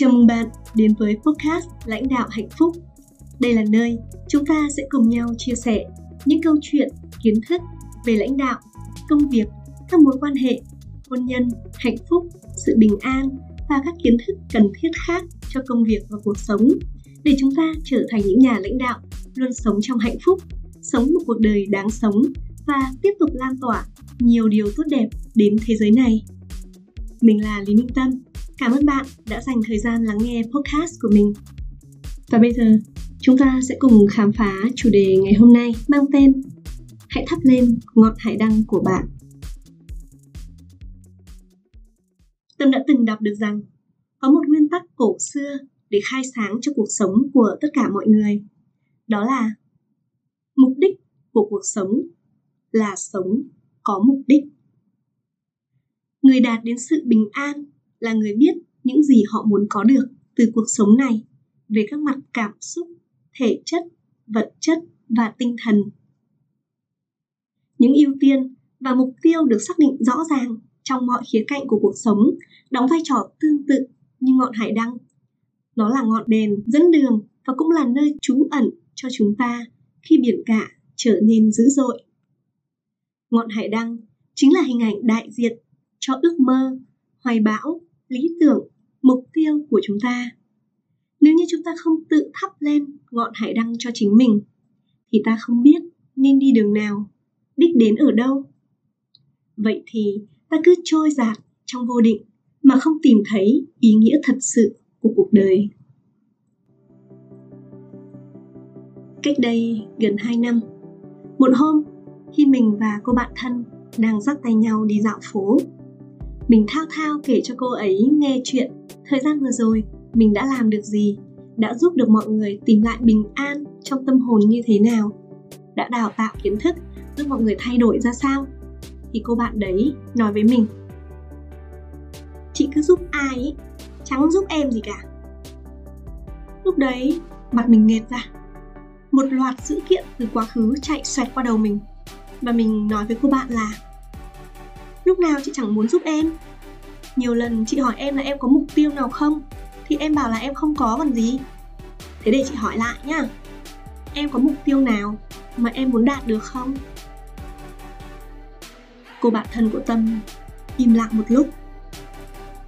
Chào mừng bạn đến với podcast Lãnh đạo hạnh phúc. Đây là nơi chúng ta sẽ cùng nhau chia sẻ những câu chuyện, kiến thức về lãnh đạo, công việc, các mối quan hệ, hôn nhân, hạnh phúc, sự bình an và các kiến thức cần thiết khác cho công việc và cuộc sống để chúng ta trở thành những nhà lãnh đạo luôn sống trong hạnh phúc, sống một cuộc đời đáng sống và tiếp tục lan tỏa nhiều điều tốt đẹp đến thế giới này. Mình là Lý Minh Tâm. Cảm ơn bạn đã dành thời gian lắng nghe podcast của mình. Và bây giờ, chúng ta sẽ cùng khám phá chủ đề ngày hôm nay mang tên Hãy thắp lên ngọn hải đăng của bạn. Tâm đã từng đọc được rằng có một nguyên tắc cổ xưa để khai sáng cho cuộc sống của tất cả mọi người. Đó là mục đích của cuộc sống là sống có mục đích. Người đạt đến sự bình an là người biết những gì họ muốn có được từ cuộc sống này về các mặt cảm xúc, thể chất, vật chất và tinh thần. Những ưu tiên và mục tiêu được xác định rõ ràng trong mọi khía cạnh của cuộc sống đóng vai trò tương tự như ngọn hải đăng. Nó là ngọn đèn dẫn đường và cũng là nơi trú ẩn cho chúng ta khi biển cả trở nên dữ dội. Ngọn hải đăng chính là hình ảnh đại diện cho ước mơ, hoài bão, lý tưởng, mục tiêu của chúng ta. Nếu như chúng ta không tự thắp lên ngọn hải đăng cho chính mình, thì ta không biết nên đi đường nào, đích đến ở đâu. Vậy thì ta cứ trôi dạt trong vô định mà không tìm thấy ý nghĩa thật sự của cuộc đời. Cách đây gần 2 năm, một hôm khi mình và cô bạn thân đang dắt tay nhau đi dạo phố mình thao thao kể cho cô ấy nghe chuyện. Thời gian vừa rồi, mình đã làm được gì? Đã giúp được mọi người tìm lại bình an trong tâm hồn như thế nào? Đã đào tạo kiến thức giúp mọi người thay đổi ra sao? Thì cô bạn đấy nói với mình. Chị cứ giúp ai ấy, chẳng giúp em gì cả. Lúc đấy, mặt mình nghệt ra. Một loạt dữ kiện từ quá khứ chạy xoẹt qua đầu mình. Và mình nói với cô bạn là lúc nào chị chẳng muốn giúp em. Nhiều lần chị hỏi em là em có mục tiêu nào không, thì em bảo là em không có còn gì. Thế để chị hỏi lại nhá. Em có mục tiêu nào mà em muốn đạt được không? Cô bạn thân của tâm im lặng một lúc,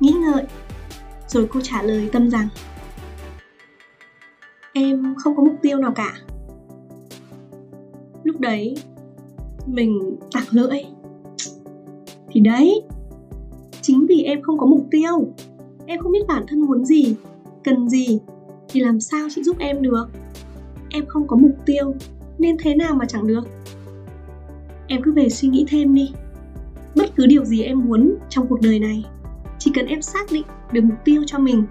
nghĩ ngợi, rồi cô trả lời tâm rằng, em không có mục tiêu nào cả. Lúc đấy mình tặc lưỡi thì đấy, chính vì em không có mục tiêu, em không biết bản thân muốn gì, cần gì, thì làm sao chị giúp em được? Em không có mục tiêu, nên thế nào mà chẳng được? Em cứ về suy nghĩ thêm đi. Bất cứ điều gì em muốn trong cuộc đời này, chỉ cần em xác định được mục tiêu cho mình,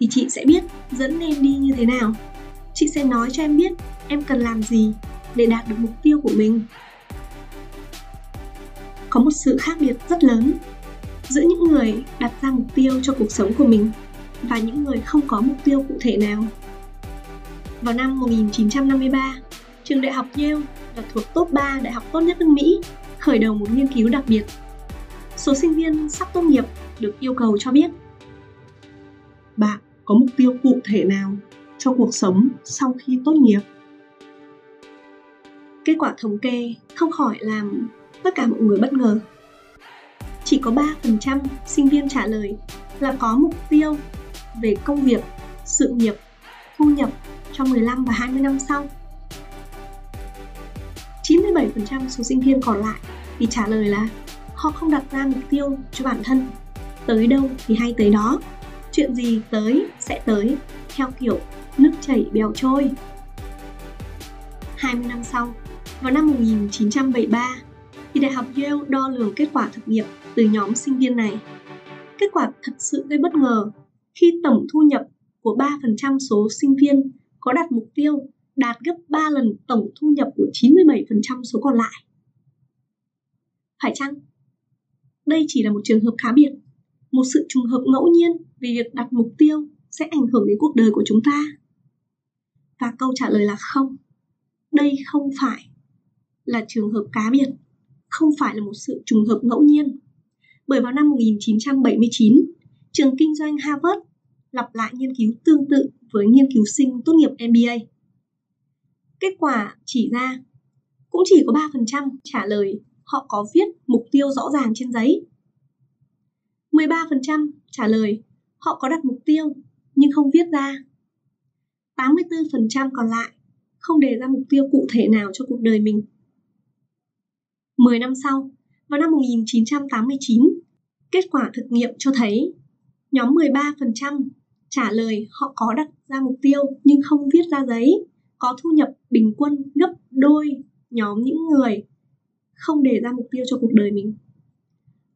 thì chị sẽ biết dẫn em đi như thế nào. Chị sẽ nói cho em biết em cần làm gì để đạt được mục tiêu của mình có một sự khác biệt rất lớn giữa những người đặt ra mục tiêu cho cuộc sống của mình và những người không có mục tiêu cụ thể nào. Vào năm 1953, trường đại học Yale là thuộc top 3 đại học tốt nhất nước Mỹ khởi đầu một nghiên cứu đặc biệt. Số sinh viên sắp tốt nghiệp được yêu cầu cho biết bạn có mục tiêu cụ thể nào cho cuộc sống sau khi tốt nghiệp? Kết quả thống kê không khỏi làm tất cả mọi người bất ngờ. Chỉ có 3% sinh viên trả lời là có mục tiêu về công việc, sự nghiệp, thu nhập trong 15 và 20 năm sau. 97% số sinh viên còn lại thì trả lời là họ không đặt ra mục tiêu cho bản thân. Tới đâu thì hay tới đó. Chuyện gì tới sẽ tới theo kiểu nước chảy bèo trôi. 20 năm sau, vào năm 1973, thì Đại học Yale đo lường kết quả thực nghiệm từ nhóm sinh viên này. Kết quả thật sự gây bất ngờ khi tổng thu nhập của 3% số sinh viên có đặt mục tiêu đạt gấp 3 lần tổng thu nhập của 97% số còn lại. Phải chăng? Đây chỉ là một trường hợp khá biệt, một sự trùng hợp ngẫu nhiên về việc đặt mục tiêu sẽ ảnh hưởng đến cuộc đời của chúng ta. Và câu trả lời là không. Đây không phải là trường hợp cá biệt không phải là một sự trùng hợp ngẫu nhiên. Bởi vào năm 1979, trường kinh doanh Harvard lặp lại nghiên cứu tương tự với nghiên cứu sinh tốt nghiệp MBA. Kết quả chỉ ra cũng chỉ có 3% trả lời họ có viết mục tiêu rõ ràng trên giấy. 13% trả lời họ có đặt mục tiêu nhưng không viết ra. 84% còn lại không đề ra mục tiêu cụ thể nào cho cuộc đời mình. 10 năm sau, vào năm 1989, kết quả thực nghiệm cho thấy nhóm 13% trả lời họ có đặt ra mục tiêu nhưng không viết ra giấy, có thu nhập bình quân gấp đôi nhóm những người không đề ra mục tiêu cho cuộc đời mình.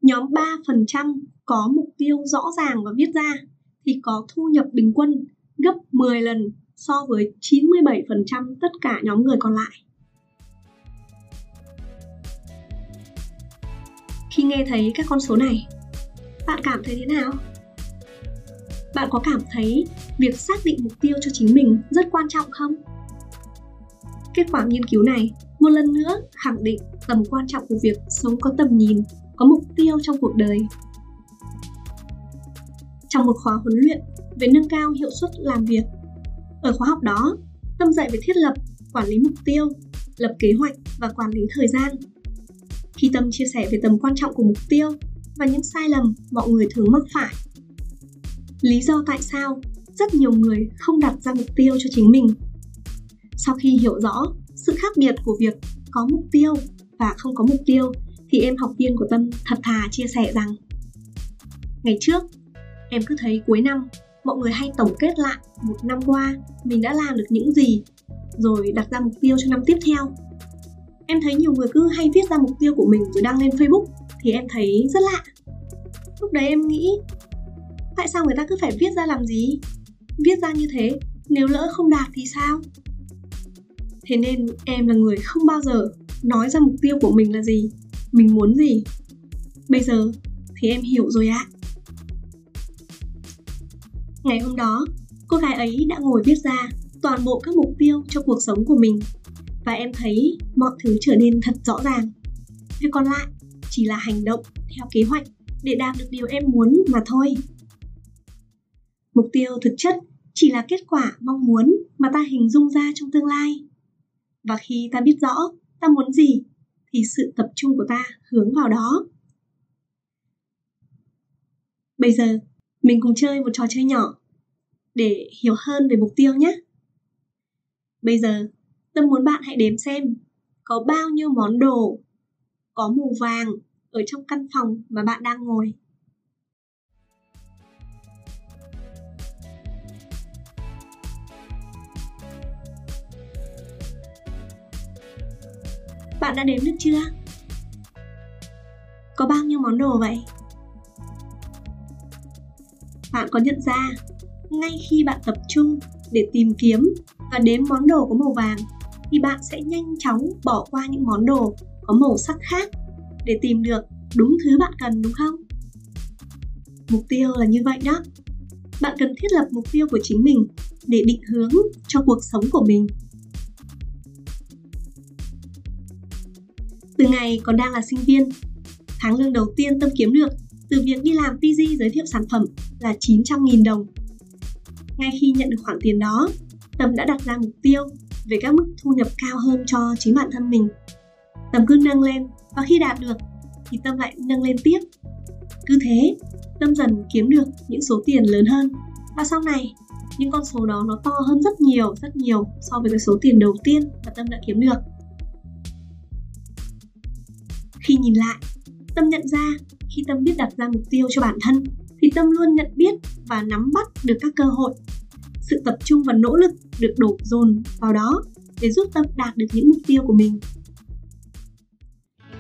Nhóm 3% có mục tiêu rõ ràng và viết ra thì có thu nhập bình quân gấp 10 lần so với 97% tất cả nhóm người còn lại. Khi nghe thấy các con số này, bạn cảm thấy thế nào? Bạn có cảm thấy việc xác định mục tiêu cho chính mình rất quan trọng không? Kết quả nghiên cứu này một lần nữa khẳng định tầm quan trọng của việc sống có tầm nhìn, có mục tiêu trong cuộc đời. Trong một khóa huấn luyện về nâng cao hiệu suất làm việc, ở khóa học đó, Tâm dạy về thiết lập, quản lý mục tiêu, lập kế hoạch và quản lý thời gian. Khi Tâm chia sẻ về tầm quan trọng của mục tiêu và những sai lầm mọi người thường mắc phải. Lý do tại sao rất nhiều người không đặt ra mục tiêu cho chính mình. Sau khi hiểu rõ sự khác biệt của việc có mục tiêu và không có mục tiêu thì em học viên của Tâm thật thà chia sẻ rằng Ngày trước, em cứ thấy cuối năm mọi người hay tổng kết lại một năm qua mình đã làm được những gì rồi đặt ra mục tiêu cho năm tiếp theo em thấy nhiều người cứ hay viết ra mục tiêu của mình rồi đăng lên facebook, thì em thấy rất lạ. Lúc đấy em nghĩ, tại sao người ta cứ phải viết ra làm gì? Viết ra như thế, nếu lỡ không đạt thì sao? Thế nên em là người không bao giờ nói ra mục tiêu của mình là gì, mình muốn gì. Bây giờ thì em hiểu rồi ạ. Ngày hôm đó, cô gái ấy đã ngồi viết ra toàn bộ các mục tiêu cho cuộc sống của mình và em thấy mọi thứ trở nên thật rõ ràng. Việc còn lại, chỉ là hành động theo kế hoạch để đạt được điều em muốn mà thôi. Mục tiêu thực chất chỉ là kết quả mong muốn mà ta hình dung ra trong tương lai. Và khi ta biết rõ ta muốn gì, thì sự tập trung của ta hướng vào đó. Bây giờ, mình cùng chơi một trò chơi nhỏ để hiểu hơn về mục tiêu nhé. Bây giờ tâm muốn bạn hãy đếm xem có bao nhiêu món đồ có màu vàng ở trong căn phòng mà bạn đang ngồi Bạn đã đếm được chưa? Có bao nhiêu món đồ vậy? Bạn có nhận ra, ngay khi bạn tập trung để tìm kiếm và đếm món đồ có màu vàng thì bạn sẽ nhanh chóng bỏ qua những món đồ có màu sắc khác để tìm được đúng thứ bạn cần đúng không? Mục tiêu là như vậy đó. Bạn cần thiết lập mục tiêu của chính mình để định hướng cho cuộc sống của mình Từ ngày còn đang là sinh viên, tháng lương đầu tiên Tâm kiếm được từ việc đi làm PG giới thiệu sản phẩm là 900.000 đồng. Ngay khi nhận được khoản tiền đó, Tâm đã đặt ra mục tiêu về các mức thu nhập cao hơn cho chính bản thân mình. Tâm cứ nâng lên và khi đạt được thì Tâm lại nâng lên tiếp. Cứ thế, Tâm dần kiếm được những số tiền lớn hơn và sau này những con số đó nó to hơn rất nhiều rất nhiều so với cái số tiền đầu tiên mà Tâm đã kiếm được. Khi nhìn lại, Tâm nhận ra khi Tâm biết đặt ra mục tiêu cho bản thân thì Tâm luôn nhận biết và nắm bắt được các cơ hội. Sự tập trung và nỗ lực được đổ dồn vào đó để giúp Tâm đạt được những mục tiêu của mình.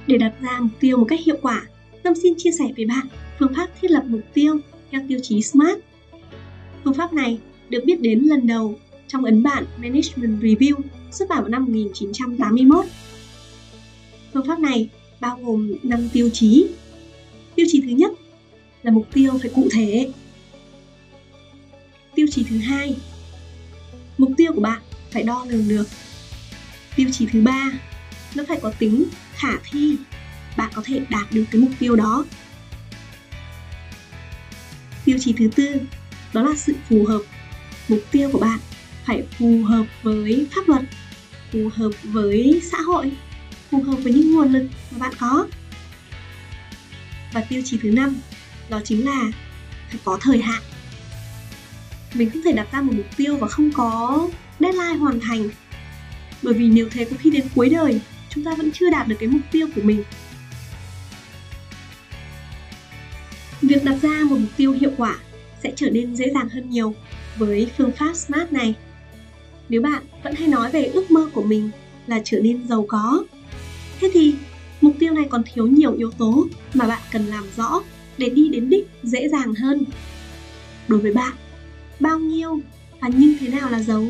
Để đặt ra mục tiêu một cách hiệu quả, Tâm xin chia sẻ với bạn phương pháp thiết lập mục tiêu theo tiêu chí SMART. Phương pháp này được biết đến lần đầu trong ấn bản Management Review xuất bản vào năm 1981. Phương pháp này bao gồm 5 tiêu chí. Tiêu chí thứ nhất là mục tiêu phải cụ thể. Tiêu chí thứ hai, mục tiêu của bạn phải đo lường được. Tiêu chí thứ ba, nó phải có tính khả thi, bạn có thể đạt được cái mục tiêu đó. Tiêu chí thứ tư, đó là sự phù hợp. Mục tiêu của bạn phải phù hợp với pháp luật phù hợp với xã hội phù hợp với những nguồn lực mà bạn có. Và tiêu chí thứ năm đó chính là phải có thời hạn mình không thể đặt ra một mục tiêu và không có deadline hoàn thành. Bởi vì nếu thế có khi đến cuối đời, chúng ta vẫn chưa đạt được cái mục tiêu của mình. Việc đặt ra một mục tiêu hiệu quả sẽ trở nên dễ dàng hơn nhiều với phương pháp smart này. Nếu bạn vẫn hay nói về ước mơ của mình là trở nên giàu có, thế thì mục tiêu này còn thiếu nhiều yếu tố mà bạn cần làm rõ để đi đến đích dễ dàng hơn. Đối với bạn bao nhiêu, và như thế nào là giàu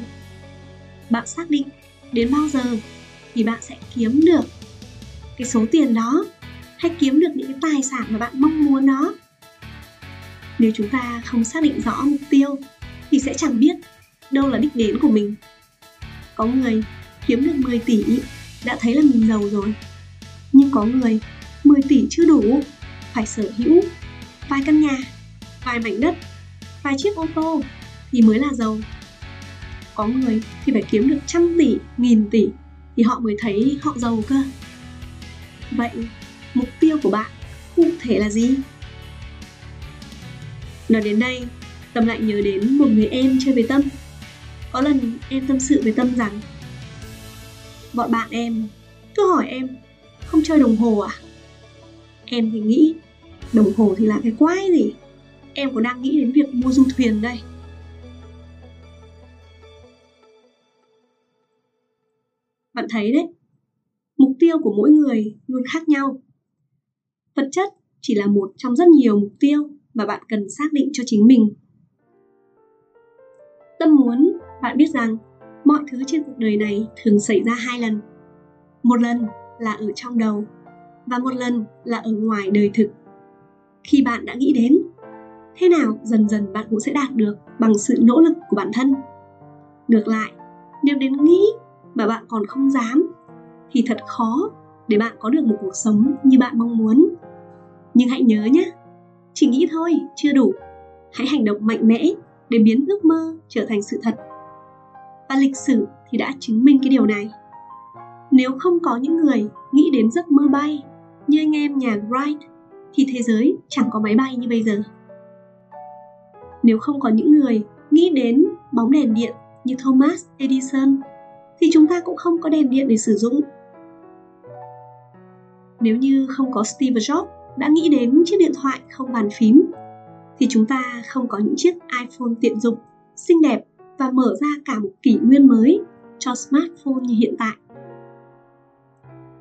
bạn xác định đến bao giờ thì bạn sẽ kiếm được cái số tiền đó, hay kiếm được những cái tài sản mà bạn mong muốn đó. Nếu chúng ta không xác định rõ mục tiêu thì sẽ chẳng biết đâu là đích đến của mình. Có người kiếm được 10 tỷ đã thấy là mình giàu rồi, nhưng có người 10 tỷ chưa đủ phải sở hữu vài căn nhà, vài mảnh đất vài chiếc ô tô thì mới là giàu. Có người thì phải kiếm được trăm tỷ, nghìn tỷ thì họ mới thấy họ giàu cơ. Vậy mục tiêu của bạn cụ thể là gì? Nói đến đây, tâm lại nhớ đến một người em chơi với tâm. Có lần em tâm sự với tâm rằng, bọn bạn em, cứ hỏi em, không chơi đồng hồ à? Em thì nghĩ, đồng hồ thì là cái quái gì? Em có đang nghĩ đến việc mua du thuyền đây. Bạn thấy đấy, mục tiêu của mỗi người luôn khác nhau. Vật chất chỉ là một trong rất nhiều mục tiêu mà bạn cần xác định cho chính mình. Tâm muốn, bạn biết rằng mọi thứ trên cuộc đời này thường xảy ra hai lần. Một lần là ở trong đầu và một lần là ở ngoài đời thực. Khi bạn đã nghĩ đến thế nào dần dần bạn cũng sẽ đạt được bằng sự nỗ lực của bản thân. Ngược lại, nếu đến nghĩ mà bạn còn không dám, thì thật khó để bạn có được một cuộc sống như bạn mong muốn. Nhưng hãy nhớ nhé, chỉ nghĩ thôi, chưa đủ. Hãy hành động mạnh mẽ để biến ước mơ trở thành sự thật. Và lịch sử thì đã chứng minh cái điều này. Nếu không có những người nghĩ đến giấc mơ bay như anh em nhà Wright, thì thế giới chẳng có máy bay như bây giờ nếu không có những người nghĩ đến bóng đèn điện như Thomas Edison thì chúng ta cũng không có đèn điện để sử dụng nếu như không có Steve Jobs đã nghĩ đến chiếc điện thoại không bàn phím thì chúng ta không có những chiếc iPhone tiện dụng, xinh đẹp và mở ra cả một kỷ nguyên mới cho smartphone như hiện tại.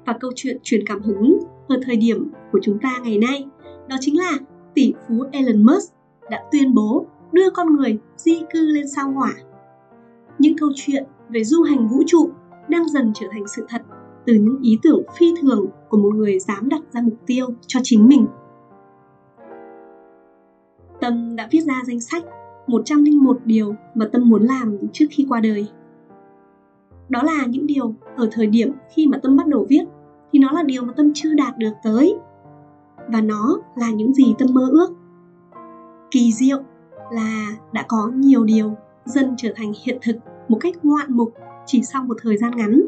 Và câu chuyện truyền cảm hứng ở thời điểm của chúng ta ngày nay đó chính là tỷ phú Elon Musk đã tuyên bố đưa con người di cư lên sao hỏa. Những câu chuyện về du hành vũ trụ đang dần trở thành sự thật từ những ý tưởng phi thường của một người dám đặt ra mục tiêu cho chính mình. Tâm đã viết ra danh sách 101 điều mà Tâm muốn làm trước khi qua đời. Đó là những điều ở thời điểm khi mà Tâm bắt đầu viết thì nó là điều mà Tâm chưa đạt được tới. Và nó là những gì Tâm mơ ước. Kỳ diệu là đã có nhiều điều dần trở thành hiện thực một cách ngoạn mục chỉ sau một thời gian ngắn.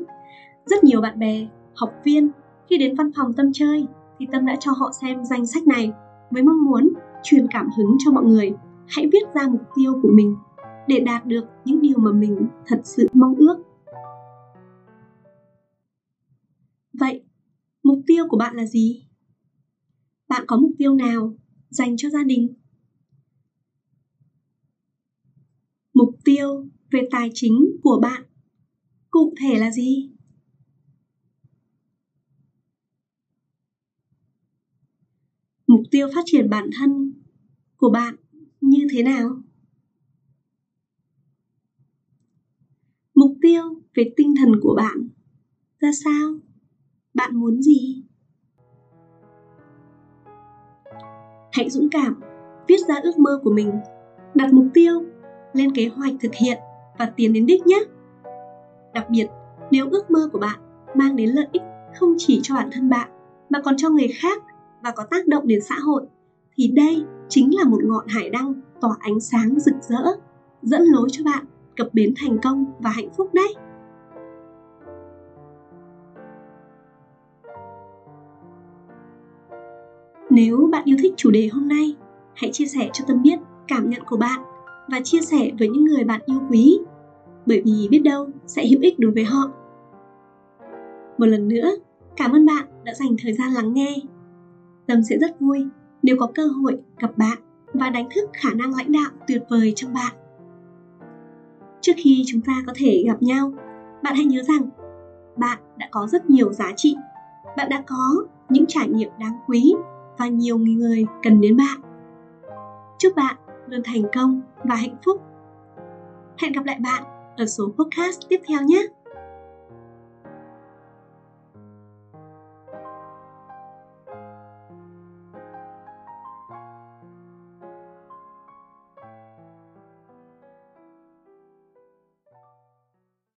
Rất nhiều bạn bè, học viên khi đến văn phòng Tâm chơi thì Tâm đã cho họ xem danh sách này với mong muốn truyền cảm hứng cho mọi người hãy viết ra mục tiêu của mình để đạt được những điều mà mình thật sự mong ước. Vậy, mục tiêu của bạn là gì? Bạn có mục tiêu nào dành cho gia đình? Mục tiêu về tài chính của bạn. Cụ thể là gì? Mục tiêu phát triển bản thân của bạn như thế nào? Mục tiêu về tinh thần của bạn ra sao? Bạn muốn gì? Hãy dũng cảm viết ra ước mơ của mình, đặt mục tiêu lên kế hoạch thực hiện và tiến đến đích nhé đặc biệt nếu ước mơ của bạn mang đến lợi ích không chỉ cho bản thân bạn mà còn cho người khác và có tác động đến xã hội thì đây chính là một ngọn hải đăng tỏa ánh sáng rực rỡ, dẫn lối cho bạn cập bến thành công và hạnh phúc đấy. Nếu bạn yêu thích chủ đề hôm nay, hãy chia sẻ cho Tâm biết cảm nhận của bạn và chia sẻ với những người bạn yêu quý, bởi vì biết đâu sẽ hữu ích đối với họ. Một lần nữa, cảm ơn bạn đã dành thời gian lắng nghe. Tâm sẽ rất vui nếu có cơ hội gặp bạn và đánh thức khả năng lãnh đạo tuyệt vời trong bạn. Trước khi chúng ta có thể gặp nhau, bạn hãy nhớ rằng bạn đã có rất nhiều giá trị, bạn đã có những trải nghiệm đáng quý và nhiều người cần đến bạn. Chúc bạn luôn thành công và hạnh phúc. Hẹn gặp lại bạn ở số podcast tiếp theo nhé.